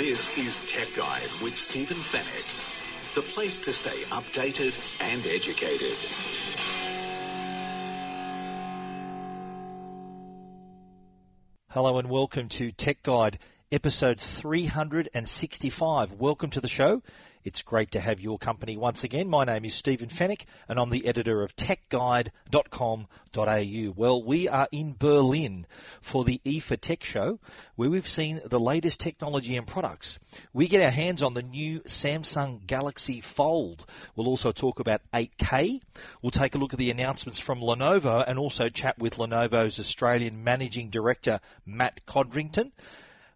This is Tech Guide with Stephen Fenech, the place to stay updated and educated. Hello and welcome to Tech Guide, episode 365. Welcome to the show. It's great to have your company once again. My name is Stephen Fenech and I'm the editor of techguide.com.au. Well, we are in Berlin for the IFA Tech Show where we've seen the latest technology and products. We get our hands on the new Samsung Galaxy Fold. We'll also talk about 8K. We'll take a look at the announcements from Lenovo and also chat with Lenovo's Australian Managing Director, Matt Codrington.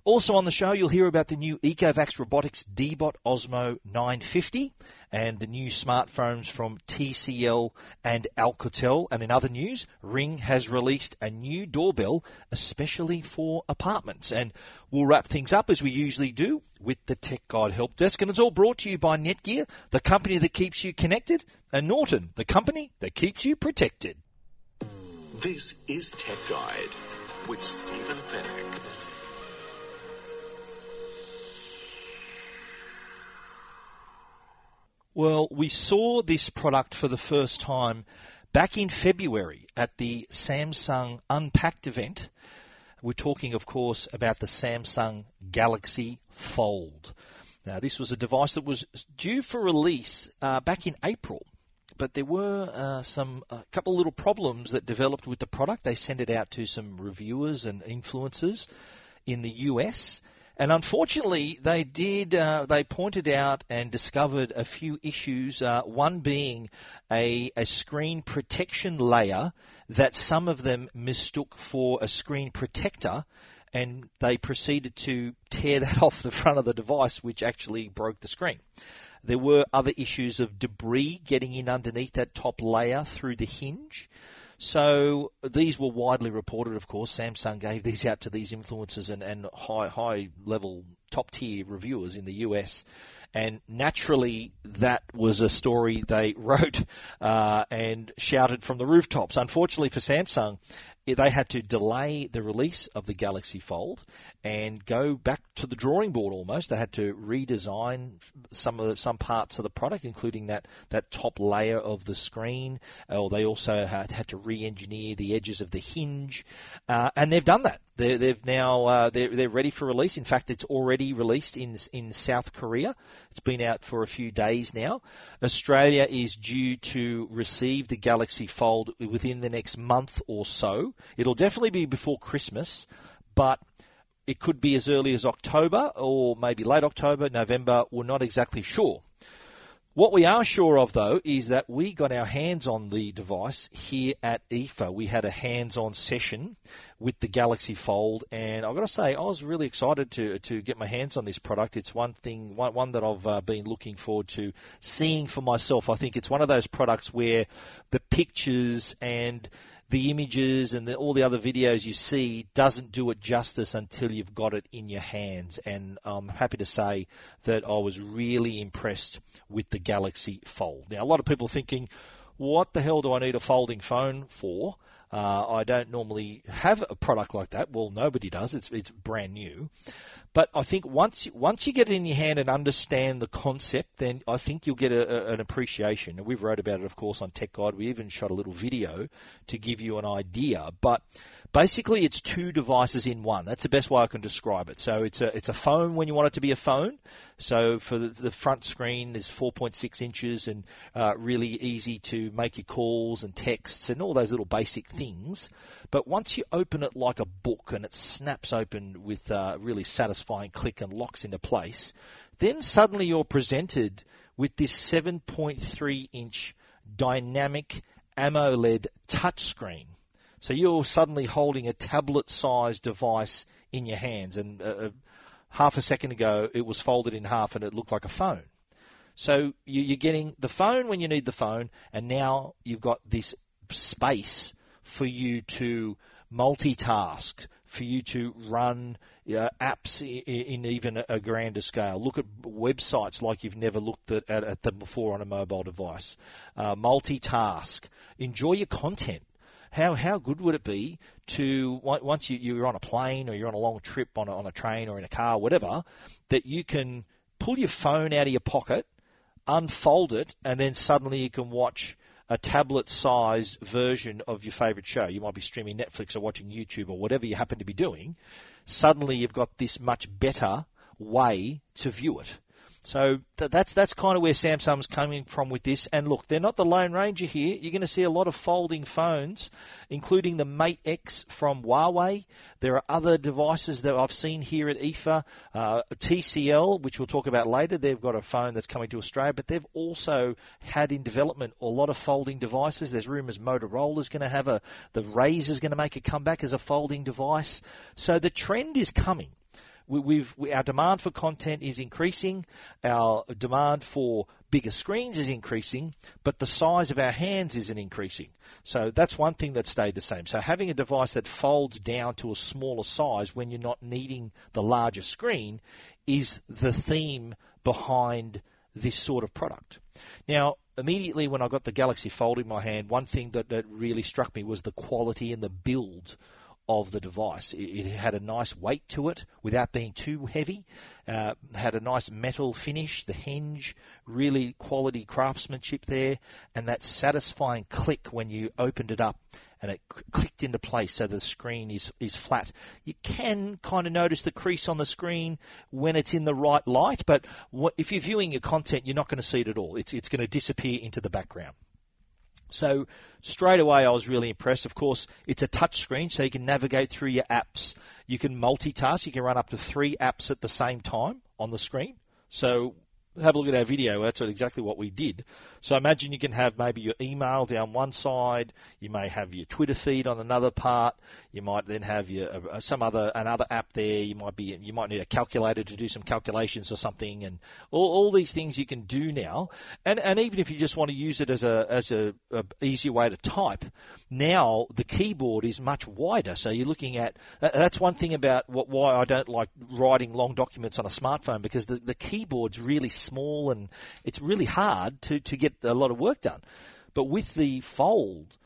Also on the show, you'll hear about the new Ecovacs Robotics Deebot Ozmo 950 and the new smartphones from TCL and Alcatel. And in other news, Ring has released a new doorbell especially for apartments. And we'll wrap things up as we usually do with the Tech Guide Help Desk. And it's all brought to you by Netgear, the company that keeps you connected, and Norton, the company that keeps you protected. This is Tech Guide with Stephen Fenech. Well, we saw this product for the first time back in February at the Samsung Unpacked event. We're talking, of course, about the Samsung Galaxy Fold. Now, this was a device that was due for release uh, back in April, but there were uh, some a couple of little problems that developed with the product. They sent it out to some reviewers and influencers in the US, and unfortunately, they did. Uh, they pointed out and discovered a few issues. Uh, one being a, a screen protection layer that some of them mistook for a screen protector, and they proceeded to tear that off the front of the device, which actually broke the screen. There were other issues of debris getting in underneath that top layer through the hinge. So these were widely reported, of course. Samsung gave these out to these influencers and, and high high level top tier reviewers in the US. And naturally, that was a story they wrote uh, and shouted from the rooftops. Unfortunately for Samsung, they had to delay the release of the Galaxy Fold and go back to the drawing board almost. They had to redesign some of the, some parts of the product, including that, that top layer of the screen. Or they also had, had to re-engineer the edges of the hinge, uh, and they've done that. They're, they've now uh, they're, they're ready for release. In fact, it's already released in in South Korea. It's been out for a few days now. Australia is due to receive the Galaxy Fold within the next month or so. It'll definitely be before Christmas, but it could be as early as October or maybe late October, November. We're not exactly sure. What we are sure of though is that we got our hands on the device here at IFA. We had a hands-on session with the Galaxy Fold, and I've got to say I was really excited to to get my hands on this product. It's one thing, one, one that I've uh, been looking forward to seeing for myself. I think it's one of those products where the pictures and the images and the, all the other videos you see doesn't do it justice until you've got it in your hands. And I'm happy to say that I was really impressed with the Galaxy Fold. Now, a lot of people thinking, what the hell do I need a folding phone for? Uh, I don't normally have a product like that. Well, nobody does. It's it's brand new. But I think once once you get it in your hand and understand the concept, then I think you'll get a, a, an appreciation. And we've wrote about it, of course, on Tech Guide. We even shot a little video to give you an idea. But basically, it's two devices in one. That's the best way I can describe it. So it's a it's a phone when you want it to be a phone. So for the, the front screen is 4.6 inches and uh, really easy to make your calls and texts and all those little basic things. But once you open it like a book and it snaps open with a really satisfying click and locks into place, then suddenly you're presented with this 7.3 inch dynamic AMOLED touchscreen. So you're suddenly holding a tablet-sized device in your hands, and uh, half a second ago it was folded in half and it looked like a phone. So you're getting the phone when you need the phone, and now you've got this space for you to multitask, for you to run uh, apps in, even a grander scale. Look at websites like you've never looked at, at, at them before on a mobile device. Uh, multitask. Enjoy your content. How how good would it be to once you, you're on a plane or you're on a long trip on a, on a train or in a car, whatever, that you can pull your phone out of your pocket, unfold it, and then suddenly you can watch a tablet size version of your favorite show. You might be streaming Netflix or watching YouTube or whatever you happen to be doing. Suddenly you've got this much better way to view it. So th- that's that's kind of where Samsung's coming from with this. And look, they're not the lone ranger here. You're going to see a lot of folding phones, including the Mate X from Huawei. There are other devices that I've seen here at IFA. Uh, TCL, which we'll talk about later, they've got a phone that's coming to Australia, but they've also had in development a lot of folding devices. There's rumours Motorola's going to have a, the Razr's going to make a comeback as a folding device. So the trend is coming we, we, our demand for content is increasing, our demand for bigger screens is increasing, but the size of our hands isn't increasing. So that's one thing that stayed the same. So having a device that folds down to a smaller size when you're not needing the larger screen is the theme behind this sort of product. Now, immediately when I got the Galaxy Fold in my hand, one thing that, that really struck me was the quality and the build of the device. It, had a nice weight to it without being too heavy. Uh, had a nice metal finish. The hinge, really quality craftsmanship there, and that satisfying click when you opened it up and it clicked into place so the screen is, is flat. You can kind of notice the crease on the screen when it's in the right light, but what, if you're viewing your content, you're not going to see it at all. It's, it's going to disappear into the background. So straight away, I was really impressed. Of course, it's a touch screen, so you can navigate through your apps. You can multitask. You can run up to three apps at the same time on the screen. So have a look at our video. That's exactly what we did. So imagine you can have maybe your email down one side, you may have your Twitter feed on another part, you might then have your uh, some other another app there. You might be you might need a calculator to do some calculations or something, and all, all these things you can do now. And and even if you just want to use it as a as a, a easier way to type, now the keyboard is much wider. So you're looking at that's one thing about what why I don't like writing long documents on a smartphone because the the keyboard's really small and it's really hard to, to get a lot of work done. But with the fold,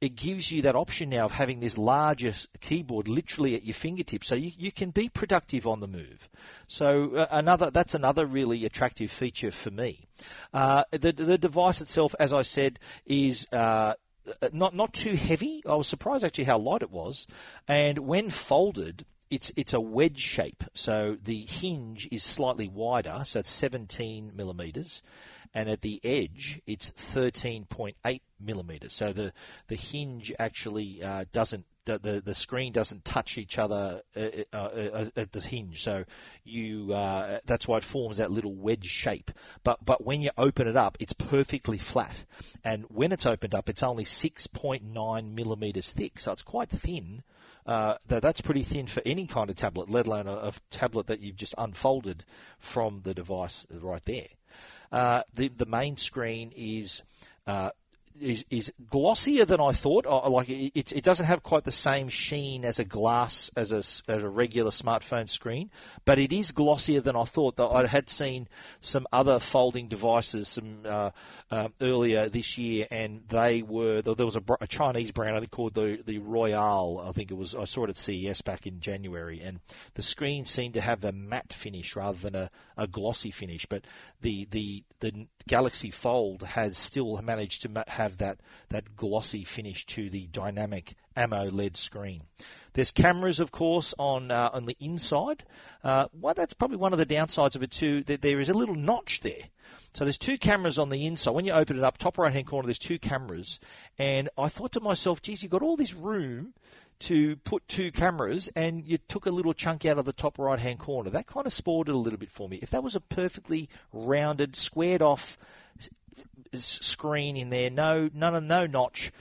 it gives you that option now of having this larger keyboard literally at your fingertips, so you, you can be productive on the move. So uh, another that's another really attractive feature for me. Uh, the the device itself, as I said, is uh, not not too heavy. I was surprised actually how light it was, and when folded, it's it's a wedge shape, so the hinge is slightly wider, so it's 17 millimeters, and at the edge it's 13.8 millimeters. So the the hinge actually uh, doesn't the, the, the screen doesn't touch each other uh, uh, uh, at the hinge, so you uh, that's why it forms that little wedge shape. But but when you open it up, it's perfectly flat, and when it's opened up, it's only 6.9 millimeters thick, so it's quite thin. Uh, that, that's pretty thin for any kind of tablet, let alone a, a, tablet that you've just unfolded from the device right there. Uh, the the main screen is uh, is, is glossier than I thought. I, like it, it doesn't have quite the same sheen as a glass as a, as a regular smartphone screen, but it is glossier than I thought. I had seen some other folding devices some uh, um, earlier this year, and they were there was a, a Chinese brand I think called the the Royole. I think it was I saw it at CES back in January, and the screen seemed to have a matte finish rather than a, a glossy finish. But the the the Galaxy Fold has still managed to have have that, that glossy finish to the dynamic AMOLED screen. There's cameras, of course, on uh, on the inside. Uh, well, that's probably one of the downsides of it too. That there is a little notch there. So there's two cameras on the inside. When you open it up, top right hand corner, there's two cameras. And I thought to myself, geez, you've got all this room to put two cameras and you took a little chunk out of the top right hand corner. That kind of spoiled it a little bit for me. If that was a perfectly rounded, squared off screen in there, no, none, no notch,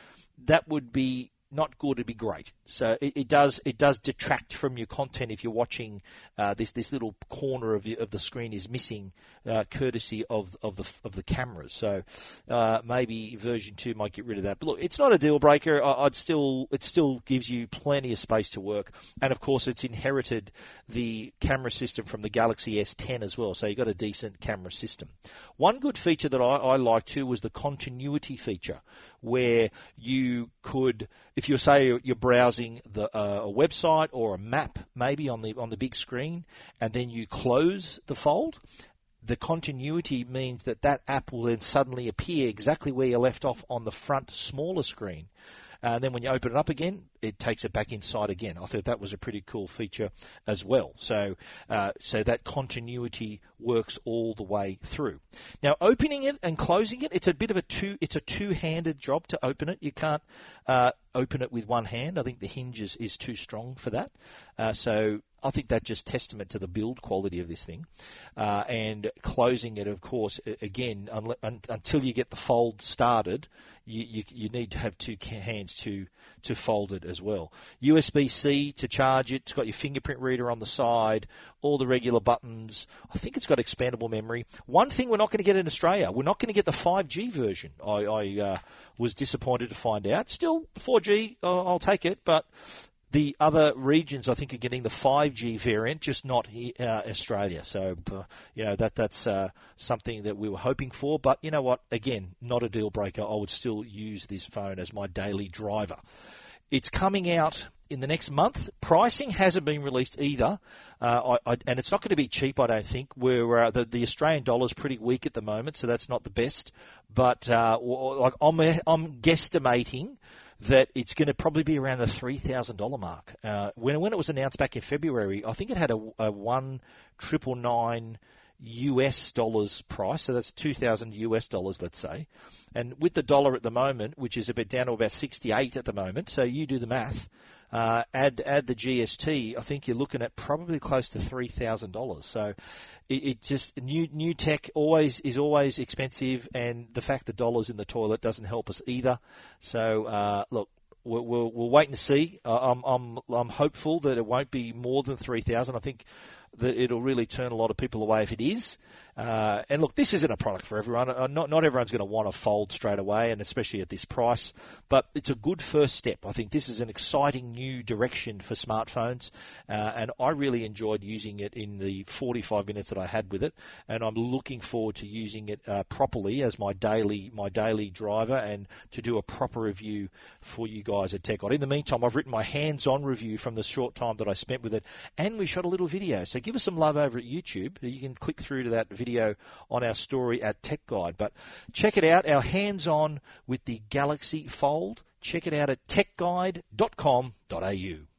that would be not good. It'd be great. So it, it does it does detract from your content if you're watching uh, this this little corner of the, of the screen is missing, uh, courtesy of of the of the cameras. So uh, maybe version two might get rid of that. But look, it's not a deal breaker. I, would still it still gives you plenty of space to work, and of course it's inherited the camera system from the Galaxy S10 as well. So you've got a decent camera system. One good feature that I, I too was the continuity feature, where you could, if you say you're browsing the, uh, a website or a map, maybe on the on the big screen, and then you close the fold, the continuity means that that app will then suddenly appear exactly where you left off on the front smaller screen. Uh, and then when you open it up again, it takes it back inside again. I thought that was a pretty cool feature as well. So, uh, so that continuity works all the way through. Now, opening it and closing it, it's a bit of a two, it's a two-handed job to open it. You can't uh, open it with one hand. I think the hinge is, is too strong for that. Uh, so I think that just testament to the build quality of this thing. Uh, and closing it, of course, again, un- un- until you get the fold started, you, you, you, need to have two hands to, to fold it as well. USB-C to charge it. It's got your fingerprint reader on the side, all the regular buttons. I think it's got expandable memory. One thing we're not going to get in Australia, we're not going to get the 5G version. I, I uh, was disappointed to find out. Still, 4G, I'll take it, but the other regions, I think, are getting the 5G variant, just not uh, Australia. So, uh, you know, that that's uh, something that we were hoping for. But you know what? Again, not a deal breaker. I would still use this phone as my daily driver. It's coming out in the next month. Pricing hasn't been released either, uh, I, I, and it's not going to be cheap. I don't think. Where uh, the, the Australian dollar is pretty weak at the moment, so that's not the best. But uh, like I'm, I'm guesstimating that it's going to probably be around the three thousand dollar mark. Uh, when when it was announced back in February, I think it had a, a one triple nine US dollars price, so that's 2,000 US dollars, let's say. And with the dollar at the moment, which is a bit down to about 68 at the moment, so you do the math, uh, add add the GST, I think you're looking at probably close to three thousand dollars. So it, it, just new new tech always is always expensive, and the fact the dollar's in the toilet doesn't help us either. So uh, look. We'll, we'll, we'll wait and see. I'm, I'm, I'm hopeful that it won't be more than 3,000. I think that it'll really turn a lot of people away if it is. Uh, and look, this isn't a product for everyone. Uh, not not everyone's going to want to fold straight away, and especially at this price. But it's a good first step. I think this is an exciting new direction for smartphones, uh, and I really enjoyed using it in the 45 minutes that I had with it. And I'm looking forward to using it uh, properly as my daily my daily driver, and to do a proper review for you guys at TechGuide. In the meantime, I've written my hands-on review from the short time that I spent with it, and we shot a little video. So give us some love over at YouTube. You can click through to that video video on our story at Tech Guide. But check it out, our hands on with the Galaxy Fold. Check it out at techguide.com.au.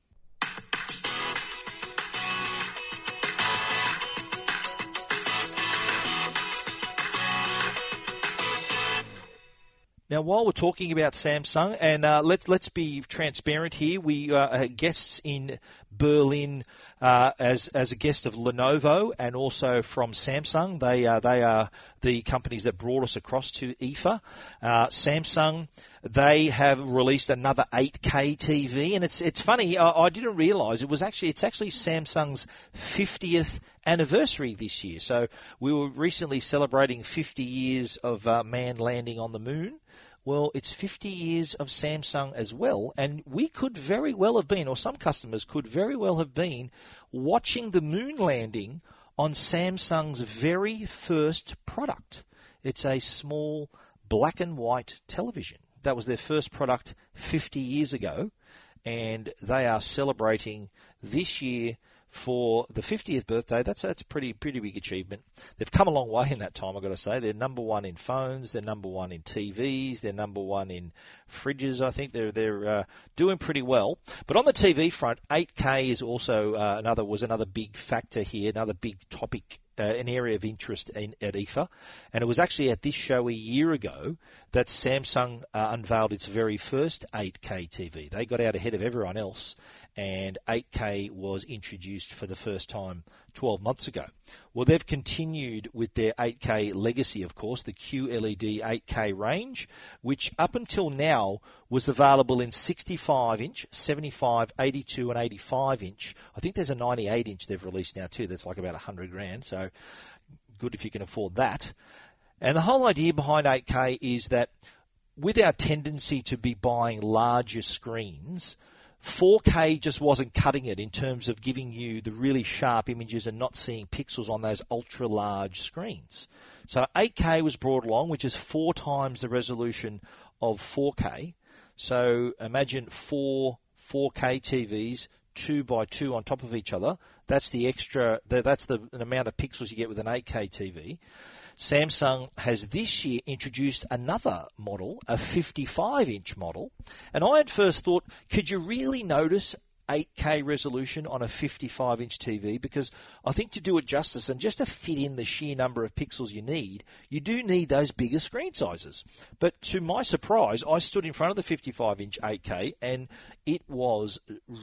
Now, while we're talking about Samsung, and uh, let's let's be transparent here, we uh, are guests in Berlin uh, as as a guest of Lenovo and also from Samsung. They uh, they are the companies that brought us across to IFA. Uh, Samsung they have released another 8K TV, and it's it's funny. I, I didn't realise it was actually it's actually Samsung's 50th anniversary this year. So we were recently celebrating 50 years of uh, man landing on the moon. Well, it's 50 years of Samsung as well, and we could very well have been, or some customers could very well have been, watching the moon landing on Samsung's very first product. It's a small black and white television. That was their first product 50 years ago, and they are celebrating this year for the 50th birthday. That's that's a pretty pretty big achievement. They've come a long way in that time. I've got to say they're number one in phones. They're number one in TVs. They're number one in fridges. I think they're they're uh, doing pretty well. But on the TV front, 8K is also uh, another was another big factor here. Another big topic uh, an area of interest in, at IFA, and it was actually at this show a year ago that Samsung uh, unveiled its very first 8K TV. They got out ahead of everyone else, and 8K was introduced for the first time 12 months ago. Well, they've continued with their 8K legacy, of course, the QLED 8K range, which up until now was available in 65 inch, 75, 82, and 85 inch. I think there's a 98 inch they've released now too. That's like about 100 grand. So good if you can afford that. And the whole idea behind 8K is that with our tendency to be buying larger screens, 4K just wasn't cutting it in terms of giving you the really sharp images and not seeing pixels on those ultra large screens. So 8K was brought along, which is four times the resolution of 4K. So imagine four 4K TVs, two by two on top of each other. That's the extra, that's the amount of pixels you get with an 8K TV. Samsung has this year introduced another model, a 55 inch model. And I at first thought, could you really notice 8K resolution on a 55 inch TV because I think to do it justice and just to fit in the sheer number of pixels you need, you do need those bigger screen sizes. But to my surprise, I stood in front of the 55 inch 8K and it was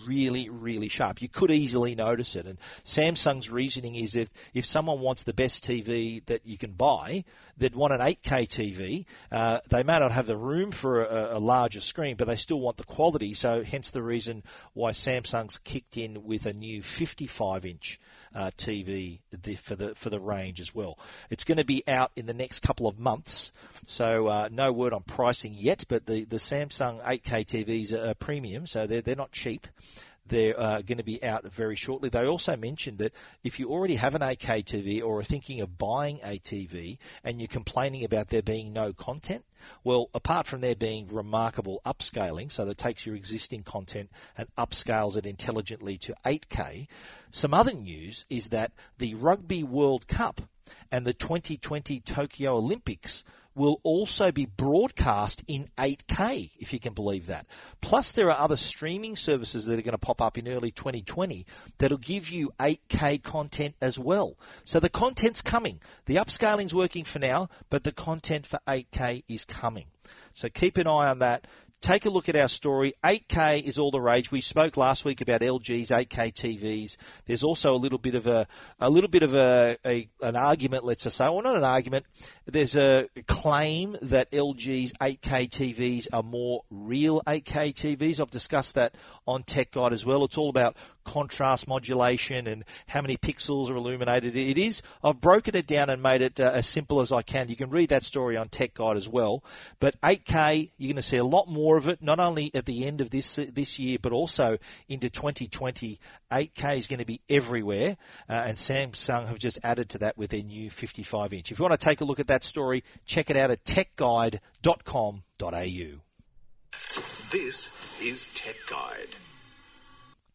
really, really sharp. You could easily notice it. And Samsung's reasoning is if, if someone wants the best TV that you can buy, they'd want an 8K TV. Uh, they may not have the room for a, a larger screen, but they still want the quality. So hence the reason why Samsung Samsung's kicked in with a new 55 inch uh, TV for the for the range as well. It's going to be out in the next couple of months, so uh, no word on pricing yet. But the, the Samsung 8K TVs are premium, so they're they're not cheap they're uh, going to be out very shortly. They also mentioned that if you already have an 8K TV or are thinking of buying a TV and you're complaining about there being no content, well, apart from there being remarkable upscaling, so that takes your existing content and upscales it intelligently to 8K, some other news is that the Rugby World Cup and the 2020 Tokyo Olympics will also be broadcast in 8K, if you can believe that. Plus, there are other streaming services that are going to pop up in early 2020 that'll give you 8K content as well. So the content's coming. The upscaling's working for now, but the content for 8K is coming. So keep an eye on that take a look at our story. 8K is all the rage. We spoke last week about LG's 8K TVs. There's also a little bit of a a little bit of a, a an argument, let's just say, well, not an argument. There's a claim that LG's 8K TVs are more real 8K TVs. I've discussed that on Tech Guide as well. It's all about contrast modulation and how many pixels are illuminated it is. I've broken it down and made it uh, as simple as I can. You can read that story on Tech Guide as well. But 8K, you're going to see a lot more of it, not only at the end of this this year, but also into 2020. 8K is going to be everywhere, uh, and Samsung have just added to that with their new 55 inch. If you want to take a look at that story, check it out at techguide.com.au. This is Tech Guide.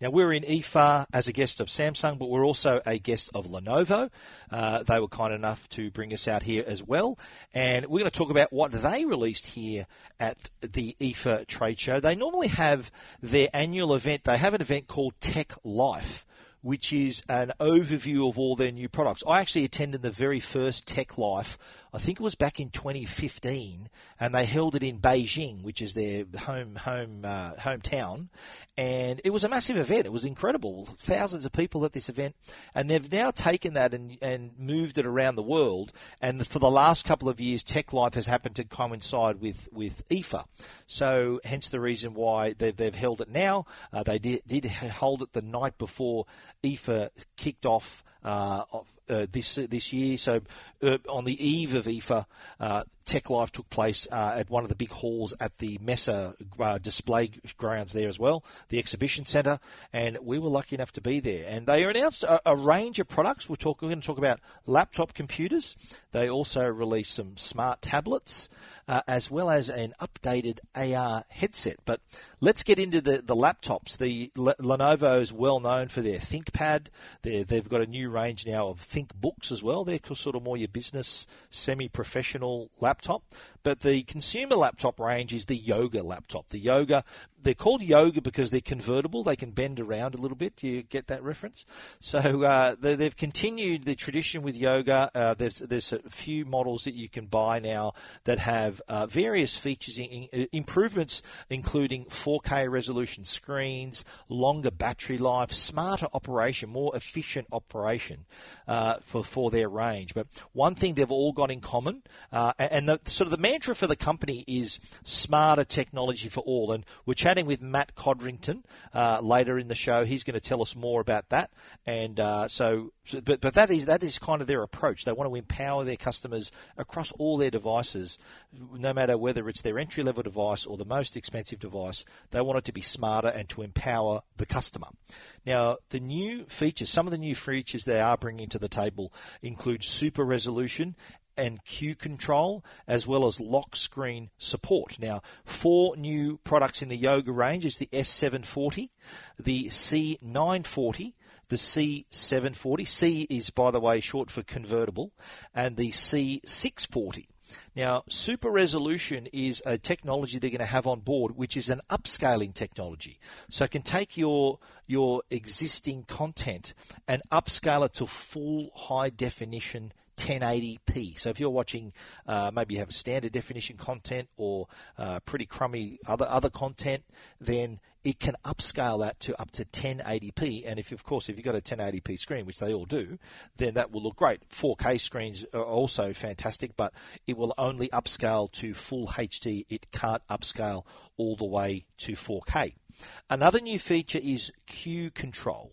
Now, we're in IFA as a guest of Samsung, but we're also a guest of Lenovo. Uh, they were kind enough to bring us out here as well. And we're going to talk about what they released here at the IFA trade show. They normally have their annual event, they have an event called Tech Life which is an overview of all their new products. I actually attended the very first Tech Life I think it was back in 2015, and they held it in Beijing, which is their home home uh, hometown, and it was a massive event. It was incredible, thousands of people at this event, and they've now taken that and and moved it around the world. And for the last couple of years, Tech Life has happened to coincide with with IFA, so hence the reason why they've they've held it now. Uh, they did did hold it the night before IFA kicked off uh, uh, this this year. So uh, on the eve of IFA, uh, Tech Life took place uh, at one of the big halls at the uh, display grounds there as well, the exhibition centre, and we were lucky enough to be there. And they announced a, a range of products. We're, talk, we're going to talk about laptop computers. They also released some smart tablets, uh, as well as an updated AR headset. But let's get into the, the laptops. The Lenovo is well known for their ThinkPad. they they've got a new range now of ThinkBooks as well. They're sort of more your business, semi-professional laptop, but the consumer laptop range is the Yoga laptop. The Yoga, they're called Yoga because they're convertible. They can bend around a little bit. Do you get that reference? So uh, they, have continued the tradition with Yoga. Uh, there's there's a few models that you can buy now that have uh, various features, in, in, improvements, including 4K resolution screens, longer battery life, smarter operation, more efficient operation uh, for for their range. But one thing they've all got in common, uh, and the sort of the mantra for the company is smarter technology for all. And we're chatting with Matt Codrington uh, later in the show. He's going to tell us more about that. And uh, so, but but that is that is kind of their approach. They want to empower their customers across all their devices, no matter whether it's their entry level device or the most expensive device. They want it to be smarter and to empower the customer. Now, the new features, some of the new features they are bringing to the table include super resolution and Q Control, as well as lock screen support. Now, four new products in the Yoga range is the S740, the C940, the C740. C is, by the way, short for convertible, and the C640. Now, super resolution is a technology they're going to have on board, which is an upscaling technology. So it can take your your existing content and upscale it to full high definition 1080p. So if you're watching, uh, maybe you have standard definition content or uh, pretty crummy other other content, then it can upscale that to up to 1080p. And if, of course, if you've got a 1080p screen, which they all do, then that will look great. 4K screens are also fantastic, but it will only upscale to full HD. It can't upscale all the way to 4K. Another new feature is Q Control.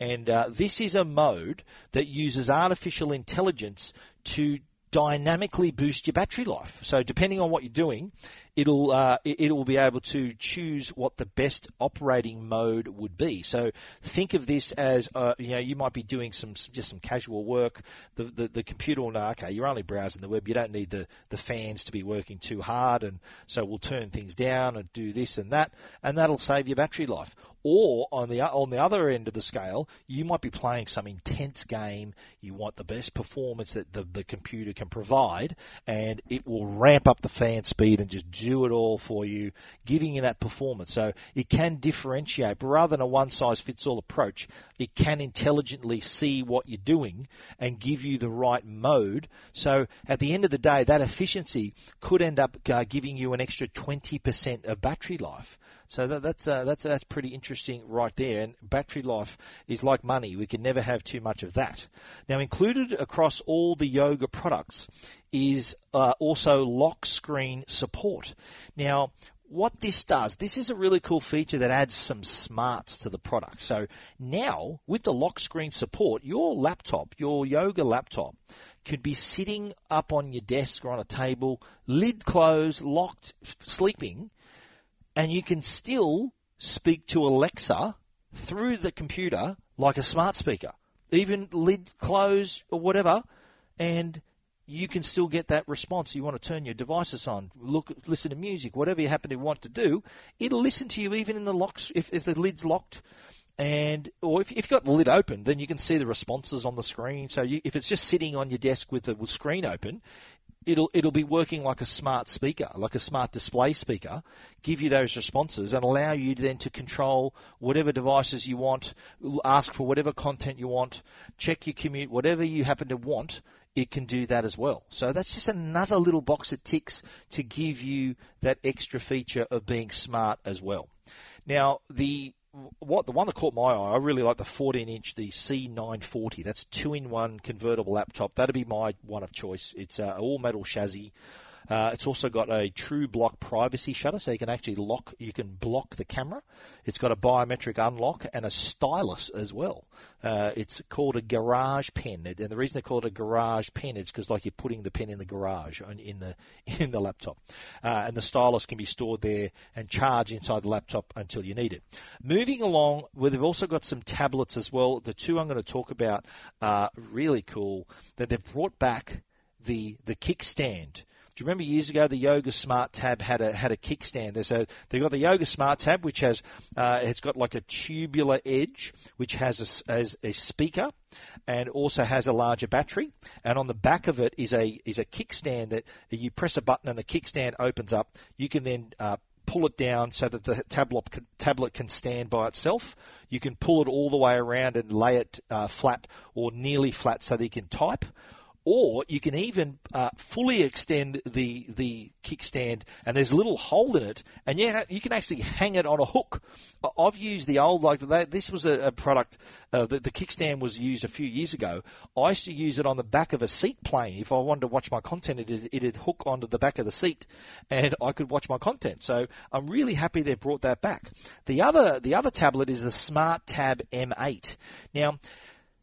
And uh, this is a mode that uses artificial intelligence to dynamically boost your battery life. So depending on what you're doing, it'll uh, it will be able to choose what the best operating mode would be. So think of this as uh, you know you might be doing some just some casual work. The, the the computer will know okay you're only browsing the web. You don't need the the fans to be working too hard, and so we'll turn things down and do this and that, and that'll save your battery life. Or on the on the other end of the scale, you might be playing some intense game. You want the best performance that the, the computer can provide, and it will ramp up the fan speed and just do it all for you, giving you that performance. So it can differentiate, but rather than a one size fits all approach, it can intelligently see what you're doing and give you the right mode. So at the end of the day, that efficiency could end up uh, giving you an extra 20% of battery life. So that, that's uh, that's that's pretty interesting right there. And battery life is like money; we can never have too much of that. Now, included across all the yoga products is uh, also lock screen support. Now, what this does, this is a really cool feature that adds some smarts to the product. So now, with the lock screen support, your laptop, your yoga laptop, could be sitting up on your desk or on a table, lid closed, locked, sleeping, and you can still speak to Alexa through the computer like a smart speaker, even lid closed or whatever, and you can still get that response. You want to turn your devices on, look, listen to music, whatever you happen to want to do. It'll listen to you even in the locks if, if the lid's locked. And or if, if you've got the lid open, then you can see the responses on the screen. So you, if it's just sitting on your desk with the screen open, it'll it'll be working like a smart speaker, like a smart display speaker, give you those responses and allow you then to control whatever devices you want, ask for whatever content you want, check your commute, whatever you happen to want, it can do that as well. So that's just another little box it ticks to give you that extra feature of being smart as well. Now the what the one that caught my eye, I really like the 14 inch, the C940. That's two in one convertible laptop. That'd be my one of choice. It's uh, all metal chassis. Uh, it's also got a TrueBlock privacy shutter, so you can actually lock, you can block the camera. It's got a biometric unlock and a stylus as well. Uh, it's called a garage pen, and the reason they call it a garage pen is because like you're putting the pen in the garage in the in the laptop, uh, and the stylus can be stored there and charged inside the laptop until you need it. Moving along, well, they've also got some tablets as well. The two I'm going to talk about are really cool. That they've brought back the the kickstand. Do you remember years ago the Yoga Smart Tab had a had a kickstand? A they've got the Yoga Smart Tab which has uh, it's got like a tubular edge which has a, has a speaker and also has a larger battery. And on the back of it is a is a kickstand that you press a button and the kickstand opens up. You can then uh, pull it down so that the tablet can, tablet can stand by itself. You can pull it all the way around and lay it uh, flat or nearly flat so that you can type or you can even uh, fully extend the the kickstand, and there's a little hole in it, and yeah, you can actually hang it on a hook. I've used the old like this was a, a product. Uh, the, the kickstand was used a few years ago. I used to use it on the back of a seat plane. If I wanted to watch my content, it it'd hook onto the back of the seat, and I could watch my content. So I'm really happy they've brought that back. The other the other tablet is the Smart Tab M8. Now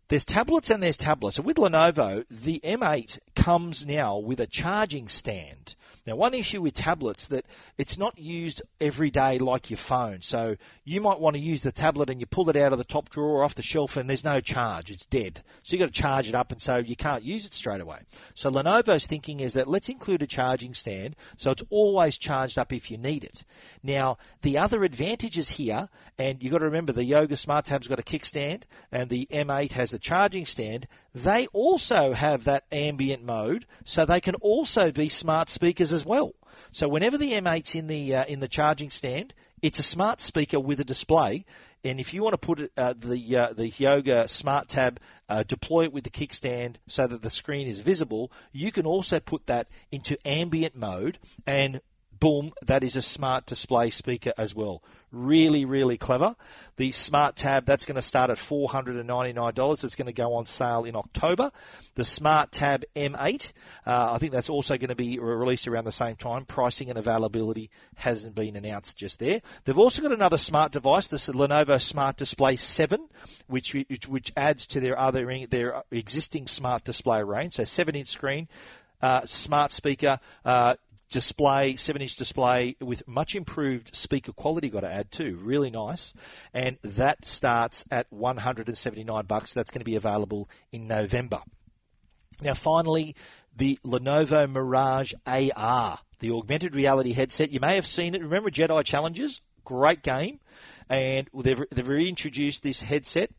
there's tablets and there's tablets. So with Lenovo, the M8 comes now with a charging stand. Now, one issue with tablets that it's not used every day like your phone. So you might want to use the tablet and you pull it out of the top drawer off the shelf and there's no charge. It's dead. So you've got to charge it up and so you can't use it straight away. So Lenovo's thinking is that let's include a charging stand so it's always charged up if you need it. Now, the other advantages here, and you've got to remember the Yoga Smart Tab's got a kickstand and the M8 has the charging stand. They also have that ambient mode so they can also be smart speakers as well. So whenever the M8's in the uh, in the charging stand, it's a smart speaker with a display. And if you want to put it, uh, the uh, the Yoga Smart Tab, uh, deploy it with the kickstand so that the screen is visible, you can also put that into ambient mode and boom, that is a smart display speaker as well. Really, really clever. The Smart Tab, that's going to start at $499. It's going to go on sale in October. The Smart Tab M8, uh, I think that's also going to be released around the same time. Pricing and availability hasn't been announced just there. They've also got another smart device, the Lenovo Smart Display 7, which, which, which adds to their other, their existing smart display range. So 7 inch screen, uh, smart speaker, uh, display, 7 inch display with much improved speaker quality, got to add too. Really nice. And that starts at 179 bucks. That's going to be available in November. Now, finally, the Lenovo Mirage AR, the augmented reality headset. You may have seen it. Remember Jedi Challenges? Great game. And they've, they've reintroduced this headset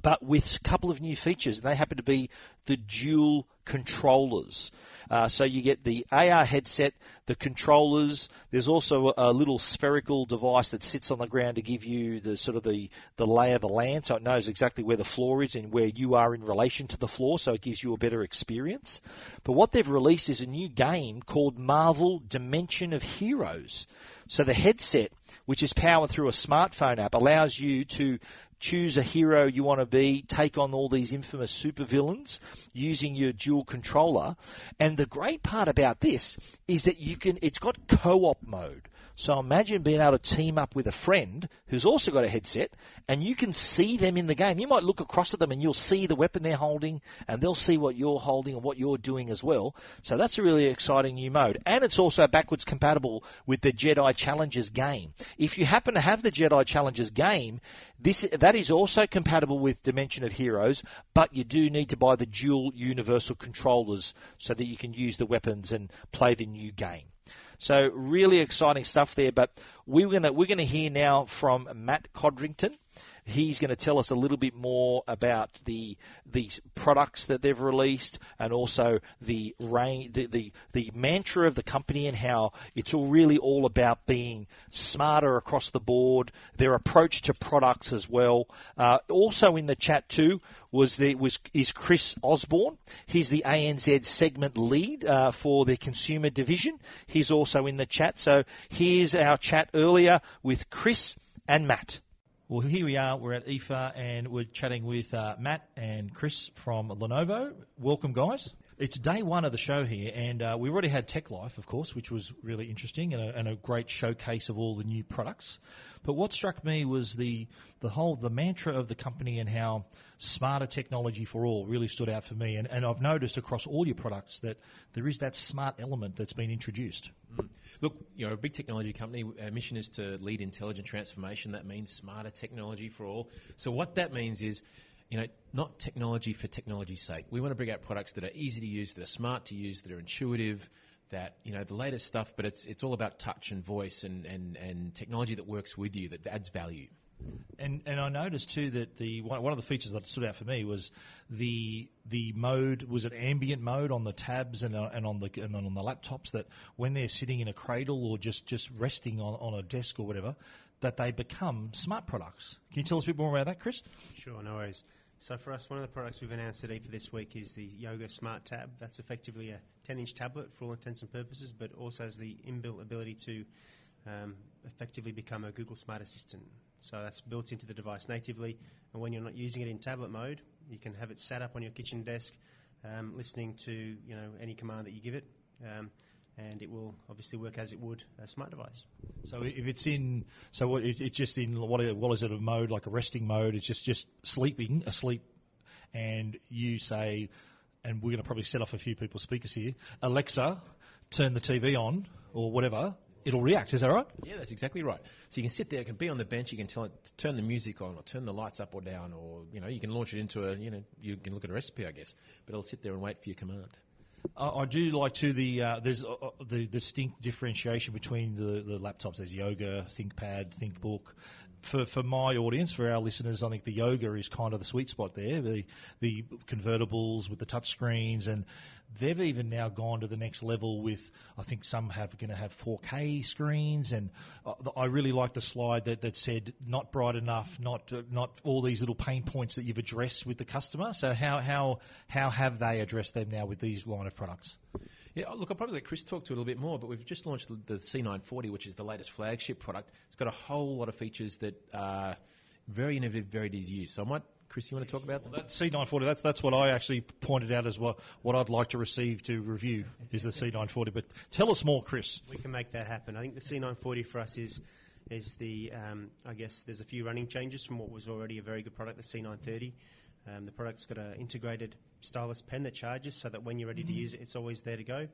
but with a couple of new features. They happen to be the dual controllers. Uh, so you get the AR headset, the controllers. There's also a, a, little spherical device that sits on the ground to give you the sort of the, the lay of the land, so it knows exactly where the floor is and where you are in relation to the floor, so it gives you a better experience. But what they've released is a new game called Marvel Dimension of Heroes. So the headset, which is powered through a smartphone app, allows you to choose a hero you want to be, take on all these infamous supervillains using your dual controller. And the great part about this is that you can, it's got co-op mode. So imagine being able to team up with a friend who's also got a headset and you can see them in the game. You might look across at them and you'll see the weapon they're holding and they'll see what you're holding and what you're doing as well. So that's a really exciting new mode. And it's also backwards compatible with the Jedi Challengers game. If you happen to have the Jedi Challengers game, this, that is also compatible with Dimension of Heroes, but you do need to buy the dual universal controllers so that you can use the weapons and play the new game. So really exciting stuff there. But we're gonna we're gonna hear now from Matt Codrington. He's going to tell us a little bit more about the the products that they've released and also the rain, the, the, the mantra of the company and how it's all really all about being smarter across the board. Their approach to products as well. Uh, also in the chat too was the was is Chris Osborne. He's the ANZ segment lead uh, for the consumer division. He's also in the chat. So here's our chat earlier with Chris and Matt. Well, here we are. We're at IFA and we're chatting with uh, Matt and Chris from Lenovo. Welcome, guys. It's day one of the show here, and uh, we already had Tech Life, of course, which was really interesting and a, and a, great showcase of all the new products. But what struck me was the the whole the mantra of the company and how smarter technology for all really stood out for me. And, and I've noticed across all your products that there is that smart element that's been introduced. Mm. Look, you know, a big technology company. Our mission is to lead intelligent transformation. That means smarter technology for all. So what that means is you know, not technology for technology's sake. We want to bring out products that are easy to use, that are smart to use, that are intuitive, that you know the latest stuff. But it's it's all about touch and voice and and and technology that works with you that adds value. And and I noticed too that the one, one of the features that stood out for me was the the mode was it ambient mode on the tabs and uh, and on the and on the laptops that when they're sitting in a cradle or just just resting on on a desk or whatever that they become smart products. Can you tell us a bit more about that, Chris? Sure, no worries. So for us, one of the products we've announced today for this week is the Yoga Smart Tab. That's effectively a 10-inch tablet for all intents and purposes, but also has the inbuilt ability to um, effectively become a Google Smart Assistant. So that's built into the device natively, and when you're not using it in tablet mode, you can have it sat up on your kitchen desk, um, listening to you know any command that you give it. Um, and it will obviously work as it would a smart device. So if it's in, so what, it's just in what, what is it a mode like a resting mode? It's just just sleeping, asleep, and you say, and we're going to probably set off a few people's speakers here. Alexa, turn the TV on or whatever. It'll react. Is that right? Yeah, that's exactly right. So you can sit there, it can be on the bench, you can tell it to turn the music on or turn the lights up or down, or you know, you can launch it into a, you know, you can look at a recipe, I guess, but it'll sit there and wait for your command. I, I do like to the uh, there's uh, uh, the distinct differentiation between the, the laptops. There's Yoga, ThinkPad, ThinkBook. For for my audience, for our listeners, I think the Yoga is kind of the sweet spot there. The the convertibles with the touch screens, and they've even now gone to the next level with. I think some have going to have 4K screens, and uh, I really like the slide that, that said not bright enough, not uh, not all these little pain points that you've addressed with the customer. So how how how have they addressed them now with these line of products? Yeah, look, I'll probably let Chris talk to it a little bit more, but we've just launched the C940, which is the latest flagship product. It's got a whole lot of features that are very innovative, very easy to use. So I might Chris, you want to talk about well, that? C940, that's, that's what I actually pointed out as what, what I'd like to receive to review is the C940. But tell us more, Chris. We can make that happen. I think the C940 for us is is the, um, I guess there's a few running changes from what was already a very good product, the C930. Um, the product's got an integrated stylus pen that charges so that when you're ready mm-hmm. to use it, it's always there to go.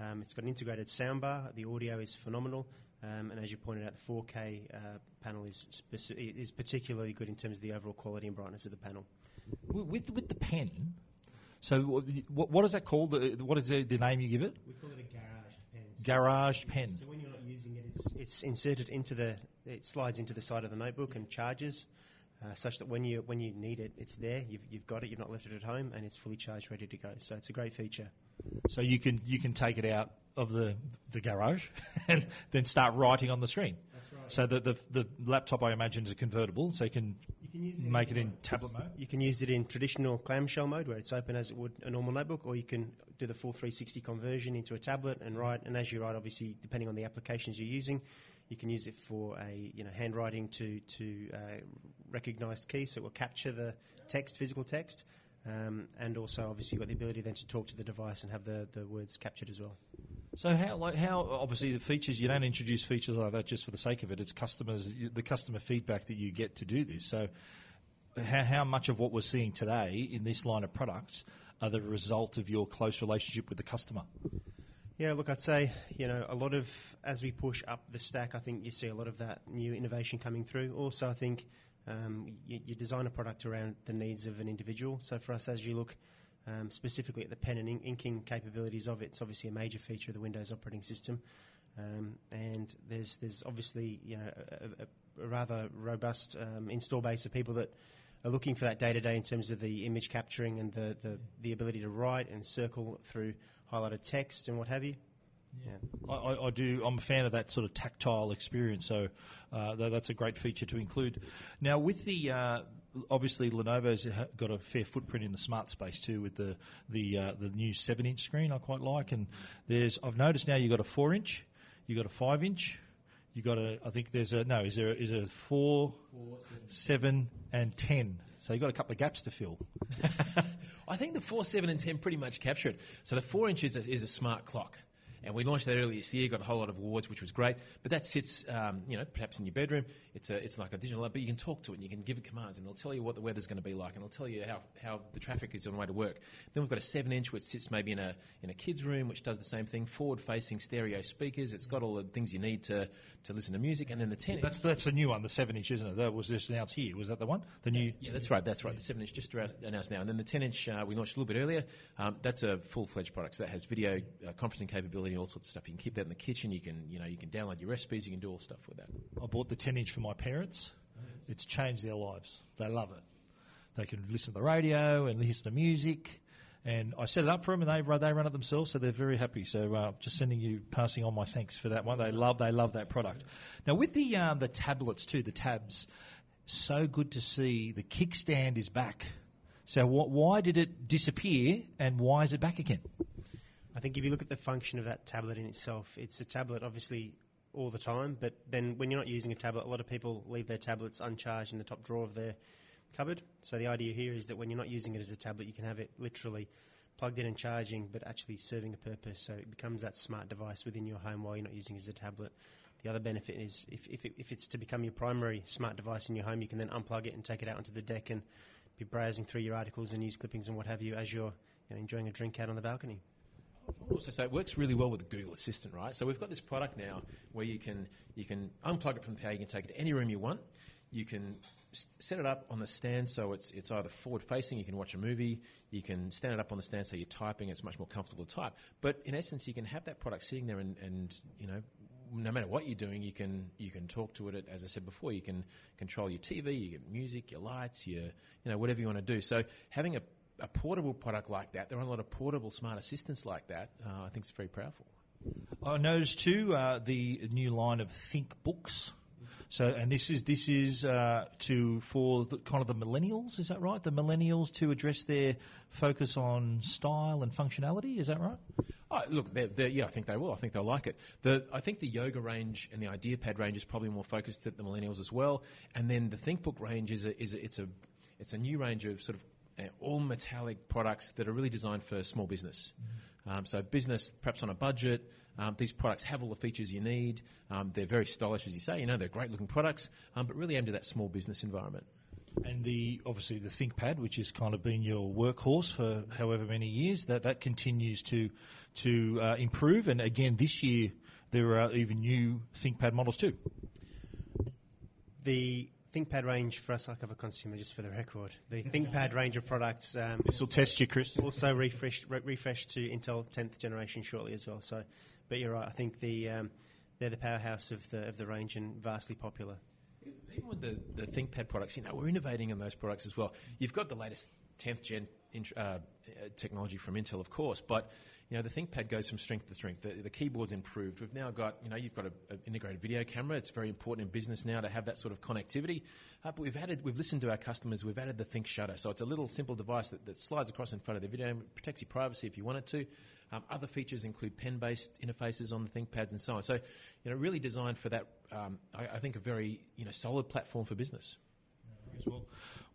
Um, it's got an integrated soundbar. The audio is phenomenal, um, and as you pointed out, the 4K uh, panel is speci- is particularly good in terms of the overall quality and brightness of the panel. With with the pen, so what, what is that called? What is the, the, name you give it? We call it a garage pen. Garage pen. So when you're not using it, it's, it's inserted into the it slides into the side of the notebook and charges uh, such that when you when you need it, it's there. You've, you've got it. You've not left it at home, and it's fully charged, ready to go. So it's a great feature. So you can you can take it out of the the garage and then start writing on the screen. That's right. So the, the the laptop I imagine is a convertible, so you can, you can it make it in tablet mode. You can use it in traditional clamshell mode, where it's open as it would a normal notebook, or you can do the full 360 conversion into a tablet and write. And as you write, obviously depending on the applications you're using, you can use it for a you know handwriting to to uh, recognized key, so it will capture the text, physical text, um, and also obviously you've got the ability then to talk to the device and have the, the words captured as well. So how like how obviously the features you don't introduce features like that just for the sake of it. It's customers the customer feedback that you get to do this. So how, how much of what we're seeing today in this line of products are the result of your close relationship with the customer? Yeah, look, I'd say you know a lot of as we push up the stack, I think you see a lot of that new innovation coming through. Also, I think um, you, you, design a product around the needs of an individual. So for us, as you look um, specifically at the pen and inking capabilities of it, it's obviously a major feature of the Windows operating system. Um, and there's there's obviously you know a, a rather robust um, install base of people that are looking for that day to day in terms of the image capturing and the, the, the ability to write and circle through highlighted text and what have you. Yeah, I, I, do. I'm a fan of that sort of tactile experience, so uh, that's a great feature to include. Now, with the uh, obviously Lenovo's got a fair footprint in the smart space too, with the the uh, the new seven inch screen I quite like, and there's I've noticed now you've got a four inch, you've got a five inch, you got a I think there's a no is there is a four, four seven. seven and ten. So you've got a couple of gaps to fill. I think the 4, 7, and 10 pretty much capture it. So the 4 inch is a, is a smart clock. And we launched that earlier this year, got a whole lot of awards, which was great. But that sits, um, you know, perhaps in your bedroom. It's a, it's like a digital app, but you can talk to it and you can give it commands, and it'll tell you what the weather's going to be like, and it'll tell you how, how the traffic is on the way to work. Then we've got a seven inch, which sits maybe in a in a kid's room, which does the same thing. Forward facing stereo speakers. It's got all the things you need to, to listen to music, and then the ten. That's that's a new one, the seven inch, isn't it? That was just announced here. Was that the one? The new. Yeah, that's right. That's right. The seven inch just announced now, and then the ten inch uh, we launched a little bit earlier. Um, that's a full fledged product. So that has video uh, conferencing capability, all sorts of stuff. You can keep that in the kitchen. You can, you know, you can download your recipes. You can do all stuff with that. I bought the 10 inch for my parents. It's changed their lives. They love it. They can listen to the radio and listen to music. And I set it up for them, and they they run it themselves, so they're very happy. So uh, just sending you, passing on my thanks for that one. They love they love that product. Now with the um, the tablets too, the tabs, so good to see the kickstand is back. So wh- why did it disappear, and why is it back again? I think if you look at the function of that tablet in itself, it's a tablet obviously all the time, but then when you're not using a tablet, a lot of people leave their tablets uncharged in the top drawer of their cupboard. So the idea here is that when you're not using it as a tablet, you can have it literally plugged in and charging, but actually serving a purpose. So it becomes that smart device within your home while you're not using it as a tablet. The other benefit is if, if, it, if it's to become your primary smart device in your home, you can then unplug it and take it out onto the deck and be browsing through your articles and news clippings and what have you as you're you know, enjoying a drink out on the balcony. Also, so it works really well with the Google Assistant, right? So we've got this product now where you can you can unplug it from the power, you can take it to any room you want. You can set it up on the stand so it's it's either forward facing, you can watch a movie, you can stand it up on the stand so you're typing, it's much more comfortable to type. But in essence, you can have that product sitting there and, and you know no matter what you're doing, you can you can talk to it. As I said before, you can control your TV, you get music, your lights, your you know whatever you want to do. So having a a portable product like that, there are a lot of portable smart assistants like that. Uh, I think it's very powerful. I noticed too uh, the new line of Think Books. So, and this is this is uh, to for the, kind of the millennials. Is that right? The millennials to address their focus on style and functionality. Is that right? Oh, look, they're, they're, yeah, I think they will. I think they'll like it. The, I think the yoga range and the IdeaPad range is probably more focused at the millennials as well. And then the ThinkBook range is a, is a, it's a it's a new range of sort of all metallic products that are really designed for small business. Um, so business, perhaps on a budget, um, these products have all the features you need. Um, they're very stylish, as you say. You know, they're great looking products, um, but really aimed at that small business environment. And the obviously the ThinkPad, which has kind of been your workhorse for however many years, that that continues to to uh, improve. And again, this year there are even new ThinkPad models too. The ThinkPad range for us, I cover consumer just for the record. The ThinkPad range of products. Um, this will test you, Chris. Also refreshed, re- refreshed to Intel 10th generation shortly as well. So, but you're right. I think the um, they're the powerhouse of the of the range and vastly popular. Even with the, the ThinkPad products, you know, we're innovating in those products as well. You've got the latest 10th gen uh, technology from Intel, of course, but you know, the ThinkPad goes from strength to strength. The, the keyboard's improved. We've now got, you know, you've got an integrated video camera. It's very important in business now to have that sort of connectivity. Uh, but we've added, we've listened to our customers. We've added the ThinkShutter. So it's a little simple device that, that slides across in front of the video, and protects your privacy if you want it to. Um, other features include pen-based interfaces on the ThinkPads and so on. So, you know, really designed for that. Um, I, I think a very, you know, solid platform for business. Well,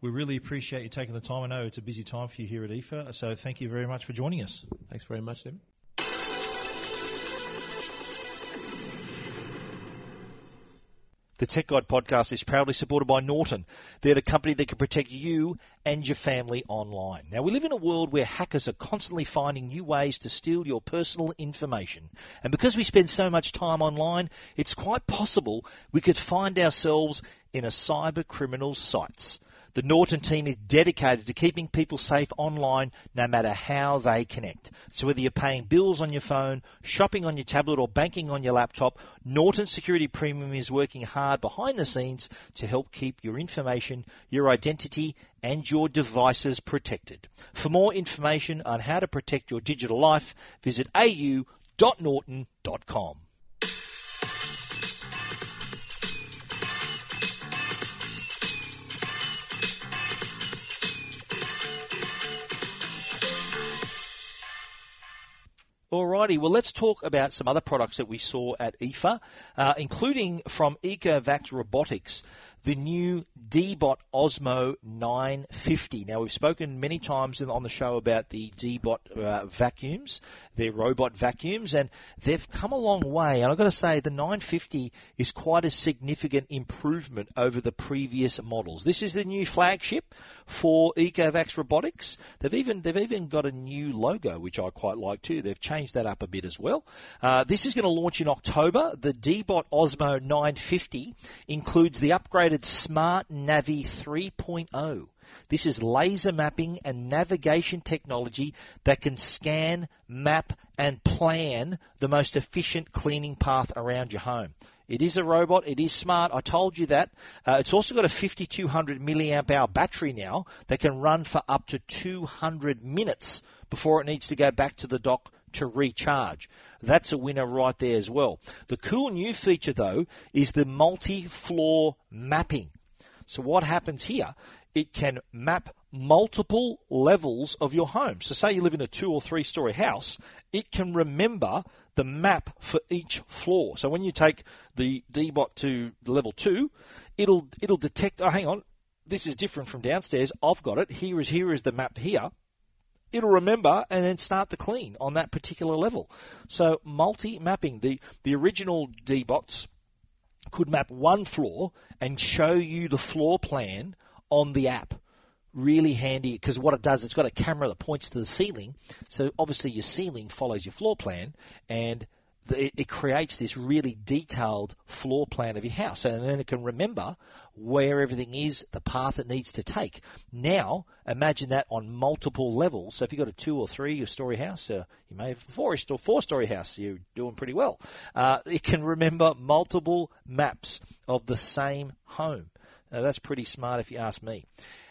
we really appreciate you taking the time. I know it's a busy time for you here at IFA, so thank you very much for joining us. Thanks very much, Tim. The Tech Guide podcast is proudly supported by Norton. They're the company that can protect you and your family online. Now, we live in a world where hackers are constantly finding new ways to steal your personal information. And because we spend so much time online, it's quite possible we could find ourselves in a cyber criminal's sights. The Norton team is dedicated to keeping people safe online no matter how they connect. So whether you're paying bills on your phone, shopping on your tablet or banking on your laptop, Norton Security Premium is working hard behind the scenes to help keep your information, your identity and your devices protected. For more information on how to protect your digital life, visit au.norton.com. All Alrighty, well let's talk about some other products that we saw at IFA, uh, including from Ecovacs Robotics the new Deebot Ozmo 950. Now, we've spoken many times on the show about the Deebot uh, vacuums, their robot vacuums, and they've come a long way. And I've got to say, the 950 is quite a significant improvement over the previous models. This is the new flagship for Ecovacs Robotics. They've even they've even got a new logo, which I quite like too. They've changed that up a bit as well. Uh, this is going to launch in October. The Deebot Ozmo 950 includes the upgraded Smart Navi 3.0. This is laser mapping and navigation technology that can scan, map, and plan the most efficient cleaning path around your home. It is a robot. It is smart. I told you that. Uh, it's also got a 5200 milliamp hour battery now that can run for up to 200 minutes before it needs to go back to the dock to recharge. That's a winner right there as well. The cool new feature though is the multi-floor mapping. So what happens here? It can map multiple levels of your home. So say you live in a two or three story house, it can remember the map for each floor. So when you take the Deebot to level two, it'll it'll detect. Oh, hang on, this is different from downstairs. I've got it. Here is here is the map here. It'll remember and then start the clean on that particular level. So multi-mapping. The the original Deebots could map one floor and show you the floor plan on the app really handy because what it does, it's got a camera that points to the ceiling. So obviously your ceiling follows your floor plan and the, it creates this really detailed floor plan of your house. And then it can remember where everything is, the path it needs to take. Now, imagine that on multiple levels. So if you've got a two or three story house, uh, you may have a four or four story house, you're doing pretty well. Uh, it can remember multiple maps of the same home. Now, that's pretty smart if you ask me.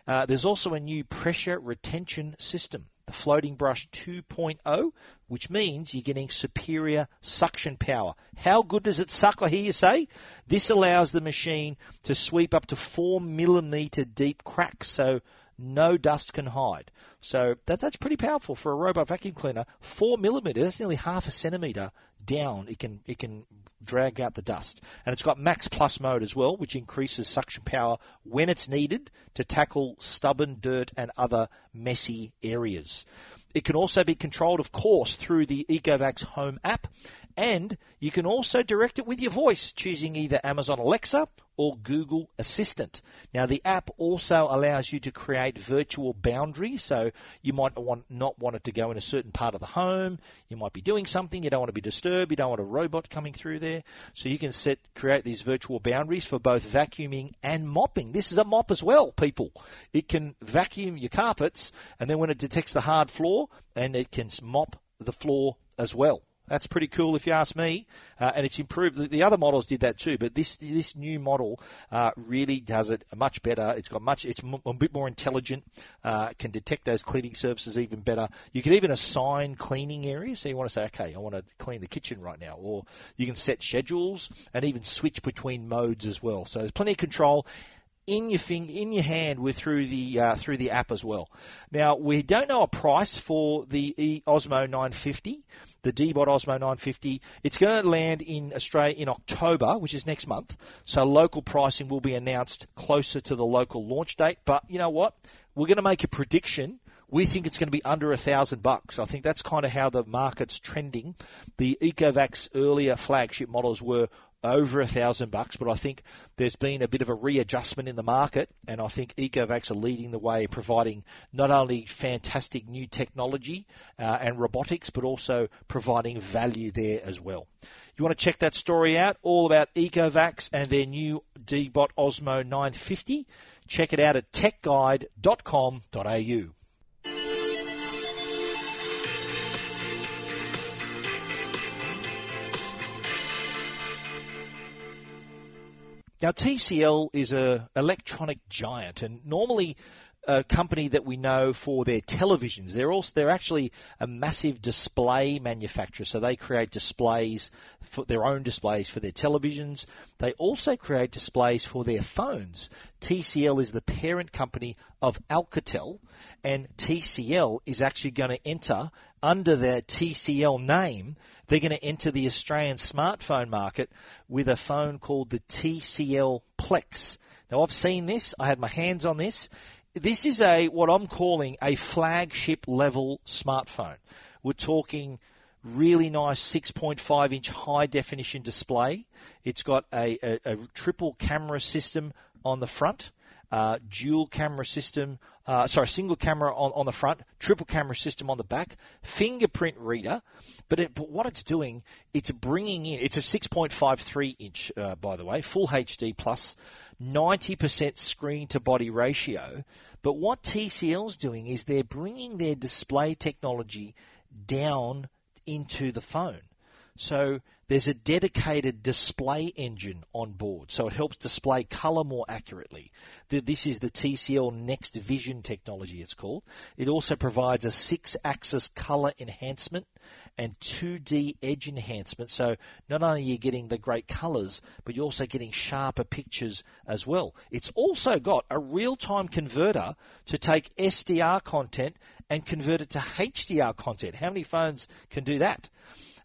Uh, there's also a new pressure retention system, the Floating Brush 2.0, which means you're getting superior suction power. How good does it suck, I hear you say? This allows the machine to sweep up to 4 millimeter deep cracks, so no dust can hide. So that, that's pretty powerful for a robot vacuum cleaner. Four millimeter, that's nearly half a centimeter down. It can it can drag out the dust, and it's got Max Plus mode as well, which increases suction power when it's needed to tackle stubborn dirt and other messy areas. It can also be controlled, of course, through the Ecovacs Home app, and you can also direct it with your voice, choosing either Amazon Alexa or Google Assistant. Now, the app also allows you to create virtual boundaries, so you might want, not want it to go in a certain part of the home. You might be doing something, you don't want to be disturbed, you don't want a robot coming through there. So you can set create these virtual boundaries for both vacuuming and mopping. This is a mop as well, people. It can vacuum your carpets, and then when it detects the hard floor, and it can mop the floor as well. That's pretty cool if you ask me, uh, and it's improved. The, the, other models did that too, but this this new model uh, really does it much better. It's got much, it's m- a bit more intelligent. Uh, can detect those cleaning surfaces even better. You can even assign cleaning areas. So you want to say, okay, I want to clean the kitchen right now, or you can set schedules and even switch between modes as well. So there's plenty of control in your fing- in your hand with through the uh, through the app as well. Now we don't know a price for the e- Ozmo 950 the Deebot Ozmo 950. It's going to land in Australia in October, which is next month. So local pricing will be announced closer to the local launch date. But you know what? We're going to make a prediction. We think it's going to be under a thousand bucks. I think that's kind of how the market's trending. The Ecovacs earlier flagship models were over a thousand bucks, but I think there's been a bit of a readjustment in the market, and I think Ecovacs are leading the way, providing not only fantastic new technology uh, and robotics, but also providing value there as well. You want to check that story out, all about Ecovacs and their new Deebot Ozmo 950? Check it out at techguide.com.au. Now, TCL is a electronic giant, and normally a company that we know for their televisions. They're also they're actually a massive display manufacturer, so they create displays for their own displays for their televisions. They also create displays for their phones. TCL is the parent company of Alcatel, and TCL is actually going to enter under their TCL name they're going to enter the Australian smartphone market with a phone called the TCL Plex. Now I've seen this, I had my hands on this. This is a what I'm calling a flagship level smartphone. We're talking really nice 6.5 inch high definition display. It's got a, a, a triple camera system on the front uh, dual camera system, uh, sorry, single camera on, on the front, triple camera system on the back, fingerprint reader. But, it, but what it's doing, it's bringing in, it's a 6.53 inch, uh, by the way, full HD plus, 90% screen to body ratio. But what TCL's doing is they're bringing their display technology down into the phone. So there's a dedicated display engine on board, so it helps display color more accurately. This is the TCL Next Vision technology, it's called. It also provides a six axis color enhancement and 2D edge enhancement. So not only are you getting the great colors, but you're also getting sharper pictures as well. It's also got a real time converter to take SDR content and convert it to HDR content. How many phones can do that?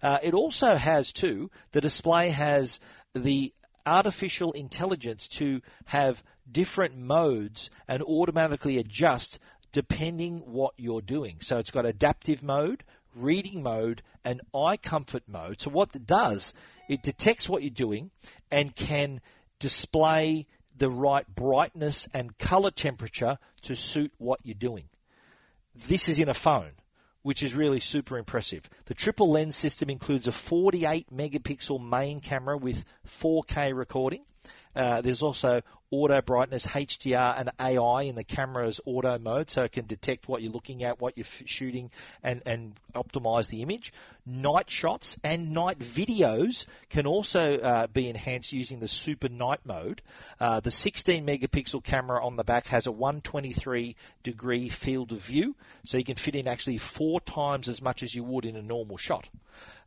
Uh, it also has, too, the display has the artificial intelligence to have different modes and automatically adjust depending what you're doing. So it's got adaptive mode, reading mode, and eye comfort mode. So what it does, it detects what you're doing and can display the right brightness and color temperature to suit what you're doing. This is in a phone which is really super impressive. The triple lens system includes a 48 megapixel main camera with 4K recording. Uh, there's also auto brightness, HDR, and AI in the camera's auto mode, so it can detect what you're looking at, what you're shooting, and, and optimize the image. Night shots and night videos can also uh, be enhanced using the super night mode. Uh, the 16 megapixel camera on the back has a 123 degree field of view, so you can fit in actually four times as much as you would in a normal shot.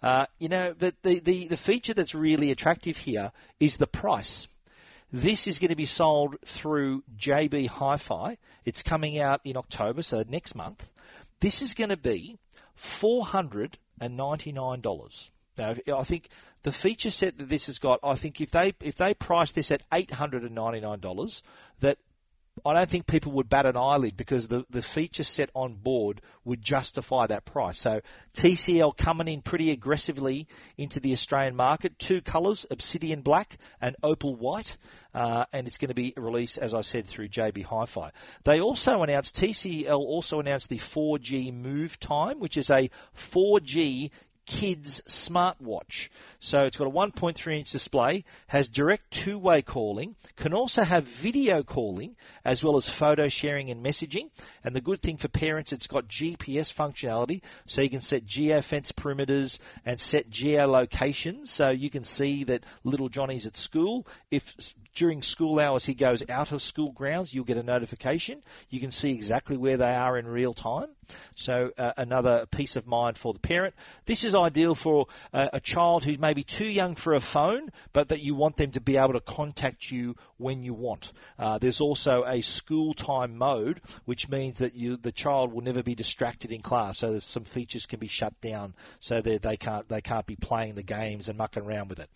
Uh, you know, the, the, the, the feature that's really attractive here is the price. This is going to be sold through JB Hi-Fi. It's coming out in October, so next month. This is going to be $499. Now, I think the feature set that this has got, I think if they if they price this at $899, that I don't think people would bat an eyelid because the, the feature set on board would justify that price. So TCL coming in pretty aggressively into the Australian market. Two colours, obsidian black and opal white. Uh, and it's going to be released, as I said, through JB Hi-Fi. They also announced, TCL also announced the 4G Move Time, which is a 4G kids smartwatch. So it's got a 1.3 inch display, has direct two way calling, can also have video calling as well as photo sharing and messaging. And the good thing for parents, it's got GPS functionality, so you can set geofence perimeters and set geolocations, so you can see that little Johnny's at school. If during school hours he goes out of school grounds, you'll get a notification. You can see exactly where they are in real time. So uh, another peace of mind for the parent. This is ideal for uh, a child who's maybe too young for a phone, but that you want them to be able to contact you when you want. Uh, there's also a school time mode, which means that you, the child will never be distracted in class. So some features can be shut down so that they can't they can't be playing the games and mucking around with it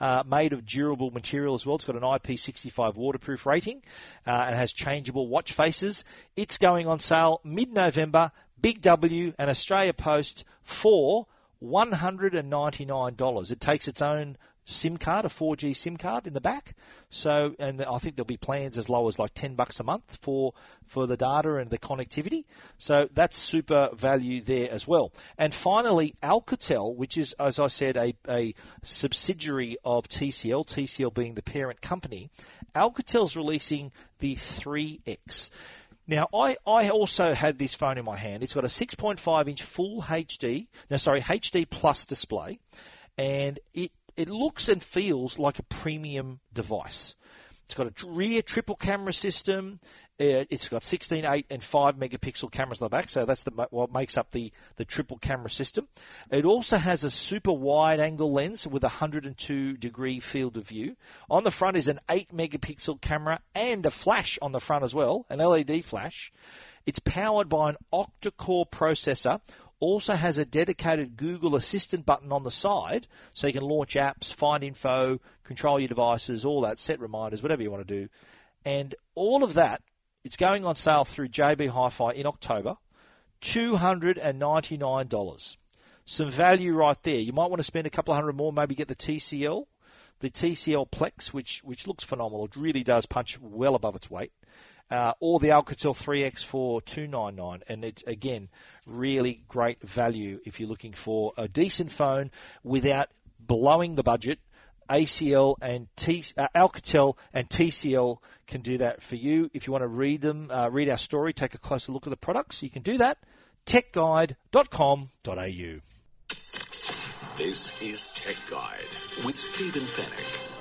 uh, made of durable material as well. It's got an IP65 waterproof rating uh, and has changeable watch faces. It's going on sale mid-November. Big W and Australia Post for $199. It takes its own SIM card, a 4G SIM card in the back. So, and I think there'll be plans as low as like 10 bucks a month for, for the data and the connectivity. So that's super value there as well. And finally, Alcatel, which is, as I said, a, a subsidiary of TCL, TCL being the parent company. Alcatel's releasing the 3X. Now, I, I also had this phone in my hand. It's got a 6.5 inch full HD, no, sorry, HD plus display, and it it looks and feels like a premium device. It's got a rear triple camera system. Uh, it's got 16, 8, and 5 megapixel cameras on the back, so that's the, what makes up the, the triple camera system. It also has a super wide angle lens with a 102 degree field of view. On the front is an 8 megapixel camera and a flash on the front as well, an LED flash. It's powered by an octa-core processor also has a dedicated Google Assistant button on the side so you can launch apps, find info, control your devices, all that, set reminders, whatever you want to do. And all of that, it's going on sale through JB Hi-Fi in October, $299. Some value right there. You might want to spend a couple of hundred more, maybe get the TCL, the TCL Plex, which which looks phenomenal. It really does punch well above its weight uh, or the Alcatel 3X for 299 and it's again really great value if you're looking for a decent phone without blowing the budget. ACL and T, uh, Alcatel and TCL can do that for you. If you want to read them, uh, read our story, take a closer look at the products, you can do that. techguide.com.au. This is Tech Guide with Stephen Fenech.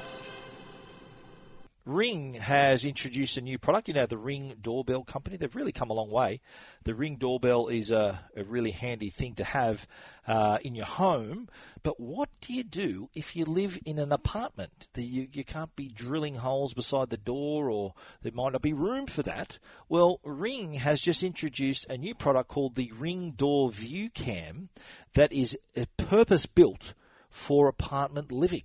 Ring has introduced a new product. You know, the Ring doorbell company. They've really come a long way. The Ring doorbell is a, a really handy thing to have uh, in your home. But what do you do if you live in an apartment? The, you, you can't be drilling holes beside the door, or there might not be room for that. Well, Ring has just introduced a new product called the Ring Door View Cam that is purpose built for apartment living.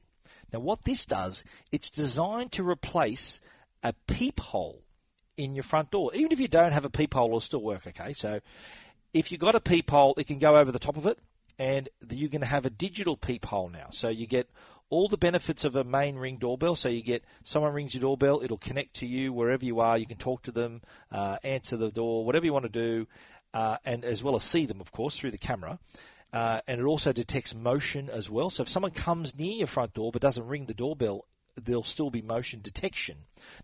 Now, what this does, it's designed to replace a peephole in your front door. Even if you don't have a peephole, it'll still work. Okay, so if you've got a peephole, it can go over the top of it, and you're going to have a digital peephole now. So you get all the benefits of a main ring doorbell. So you get someone rings your doorbell, it'll connect to you wherever you are. You can talk to them, uh, answer the door, whatever you want to do, uh, and as well as see them, of course, through the camera. Uh, and it also detects motion as well. So if someone comes near your front door but doesn't ring the doorbell, there'll still be motion detection.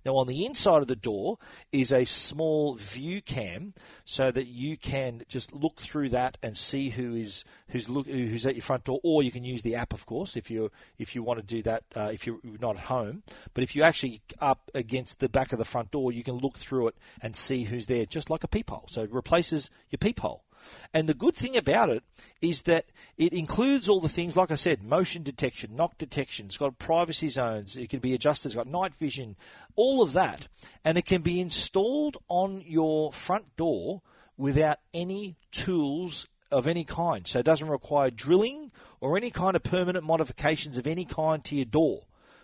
Now on the inside of the door is a small view cam so that you can just look through that and see who is who's look, who's at your front door or you can use the app of course if you if you want to do that uh, if you're not at home but if you're actually up against the back of the front door you can look through it and see who's there just like a peephole so it replaces your peephole and the good thing about it is that it includes all the things, like I said, motion detection, knock detection, it's got privacy zones, it can be adjusted, it's got night vision, all of that. And it can be installed on your front door without any tools of any kind. So it doesn't require drilling or any kind of permanent modifications of any kind to your door.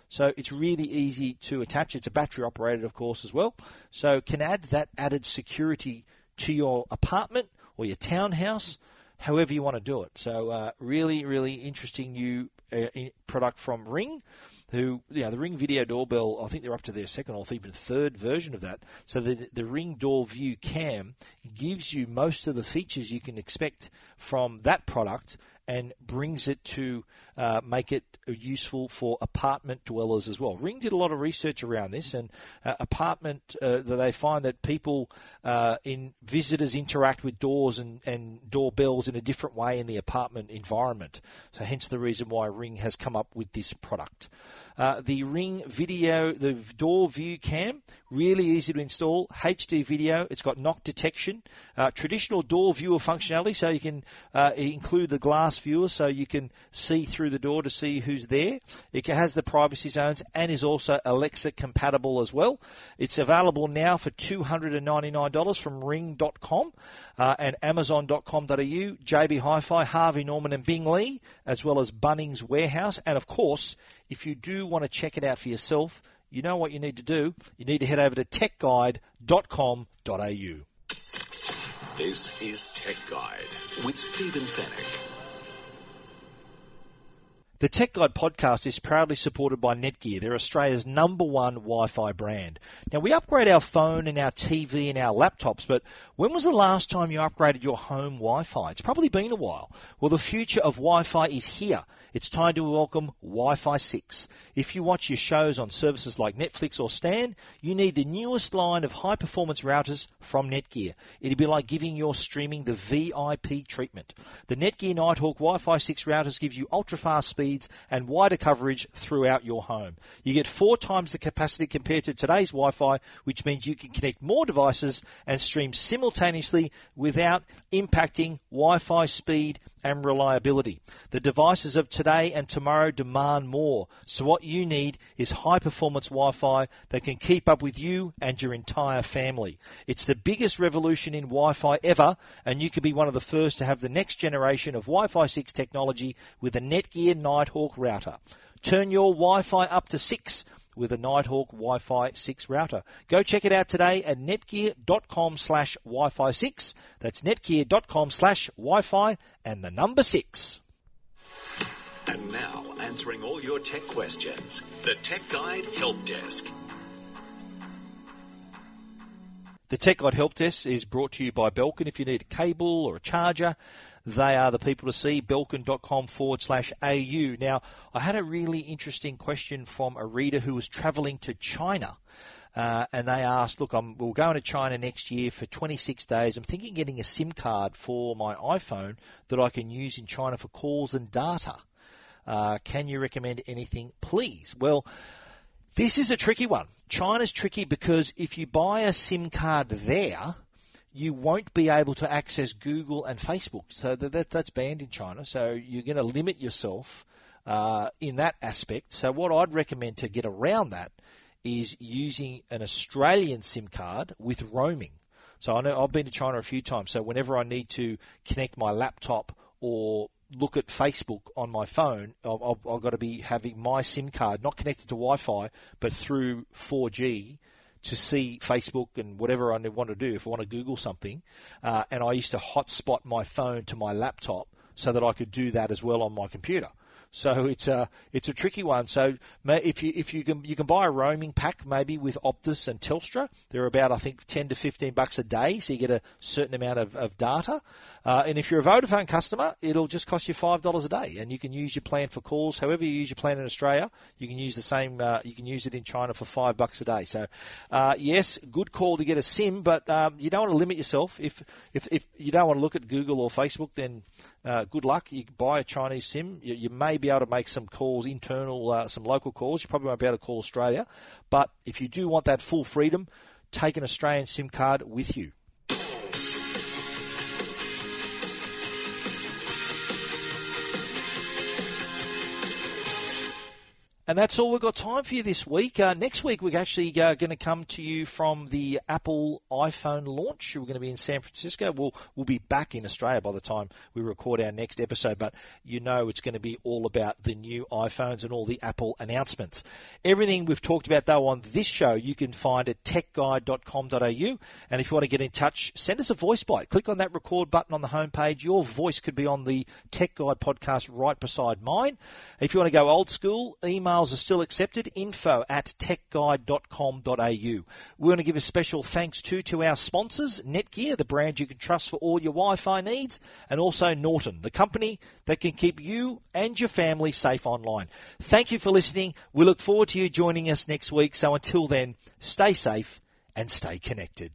So it's really easy to attach. It's a battery operated, of course, as well. So can add that added security to your apartment or your townhouse, however you want to do it. So uh, really, really interesting new uh, product from Ring. Who, you know, the Ring Video Doorbell, I think they're up to their second or even third version of that. So the, the Ring Door View Cam gives you most of the features you can expect from that product and brings it to uh, make it useful for apartment dwellers as well. Ring did a lot of research around this, and uh, apartment uh, they find that people uh, in visitors interact with doors and, and doorbells in a different way in the apartment environment. So hence the reason why Ring has come up with this product. Uh, the Ring Video, the Door View Cam, really easy to install. HD video. It's got knock detection. Uh, traditional door viewer functionality, so you can uh, include the glass viewer, so you can see through the door to see who's there. It has the privacy zones and is also Alexa compatible as well. It's available now for $299 from Ring.com uh, and Amazon.com.au, JB Hi-Fi, Harvey Norman and Bing Lee, as well as Bunnings Warehouse, and of course if you do want to check it out for yourself, you know what you need to do. You need to head over to techguide.com.au. This is Tech Guide with Stephen Fenech. The Tech Guide podcast is proudly supported by Netgear. They're Australia's number one Wi-Fi brand. Now we upgrade our phone and our TV and our laptops, but when was the last time you upgraded your home Wi-Fi? It's probably been a while. Well, the future of Wi-Fi is here. It's time to welcome Wi-Fi 6. If you watch your shows on services like Netflix or Stan, you need the newest line of high performance routers from Netgear. It'd be like giving your streaming the VIP treatment. The Netgear Nighthawk Wi-Fi 6 routers give you ultra fast speed speeds and wider coverage throughout your home. You get four times the capacity compared to today's Wi-Fi, which means you can connect more devices and stream simultaneously without impacting Wi-Fi speed and reliability. The devices of today and tomorrow demand more. So what you need is high performance Wi-Fi that can keep up with you and your entire family. It's the biggest revolution in Wi-Fi ever and you could be one of the first to have the next generation of Wi-Fi 6 technology with a Netgear Nighthawk router. Turn your Wi-Fi up to 6 with a Nighthawk Wi-Fi 6 router. Go check it out today at netgear.com slash Wi-Fi 6. That's netgear.com slash Wi-Fi and the number 6. And now, answering all your tech questions, the Tech Guide Help Desk. The Tech Guide Help Desk is brought to you by Belkin. If you need a cable or a charger, they are the people to see, belkin.com forward slash AU. Now, I had a really interesting question from a reader who was traveling to China. uh, and they asked, look, I'm, we're going to China next year for 26 days. I'm thinking getting a SIM card for my iPhone that I can use in China for calls and data. Uh, can you recommend anything, please? Well, this is a tricky one. China's tricky because if you buy a SIM card there, you won't be able to access Google and Facebook. So that, that that's banned in China. So you're going to limit yourself uh, in that aspect. So what I'd recommend to get around that is using an Australian SIM card with roaming. So I know I've been to China a few times. So whenever I need to connect my laptop or look at Facebook on my phone, I've, I've, I've got to be having my SIM card not connected to Wi-Fi, but through 4G to see Facebook and whatever I want to do if I want to Google something. Uh, and I used to hotspot my phone to my laptop so that I could do that as well on my computer. So it's a it's a tricky one. So if you if you can you can buy a roaming pack maybe with Optus and Telstra, they're about I think 10 to 15 bucks a day, so you get a certain amount of, of data. Uh, and if you're a Vodafone customer, it'll just cost you five dollars a day, and you can use your plan for calls. However you use your plan in Australia, you can use the same. Uh, you can use it in China for five bucks a day. So uh, yes, good call to get a SIM, but um, you don't want to limit yourself. If if if you don't want to look at Google or Facebook, then uh, good luck. You buy a Chinese SIM. You, you may be able to make some calls, internal, uh, some local calls. You probably won't be able to call Australia. But if you do want that full freedom, take an Australian SIM card with you. And that's all we've got time for you this week. Uh, next week, we're actually uh, going to come to you from the Apple iPhone launch. We're going to be in San Francisco. We'll, we'll be back in Australia by the time we record our next episode, but you know it's going to be all about the new iPhones and all the Apple announcements. Everything we've talked about, though, on this show, you can find at techguide.com.au. And if you want to get in touch, send us a voice bite. Click on that record button on the homepage. Your voice could be on the Tech Guide podcast right beside mine. If you want to go old school, email emails are still accepted. Info at techguide.com.au. We want to give a special thanks to to our sponsors, Netgear, the brand you can trust for all your Wi-Fi needs, and also Norton, the company that can keep you and your family safe online. Thank you for listening. We look forward to you joining us next week. So until then, stay safe and stay connected.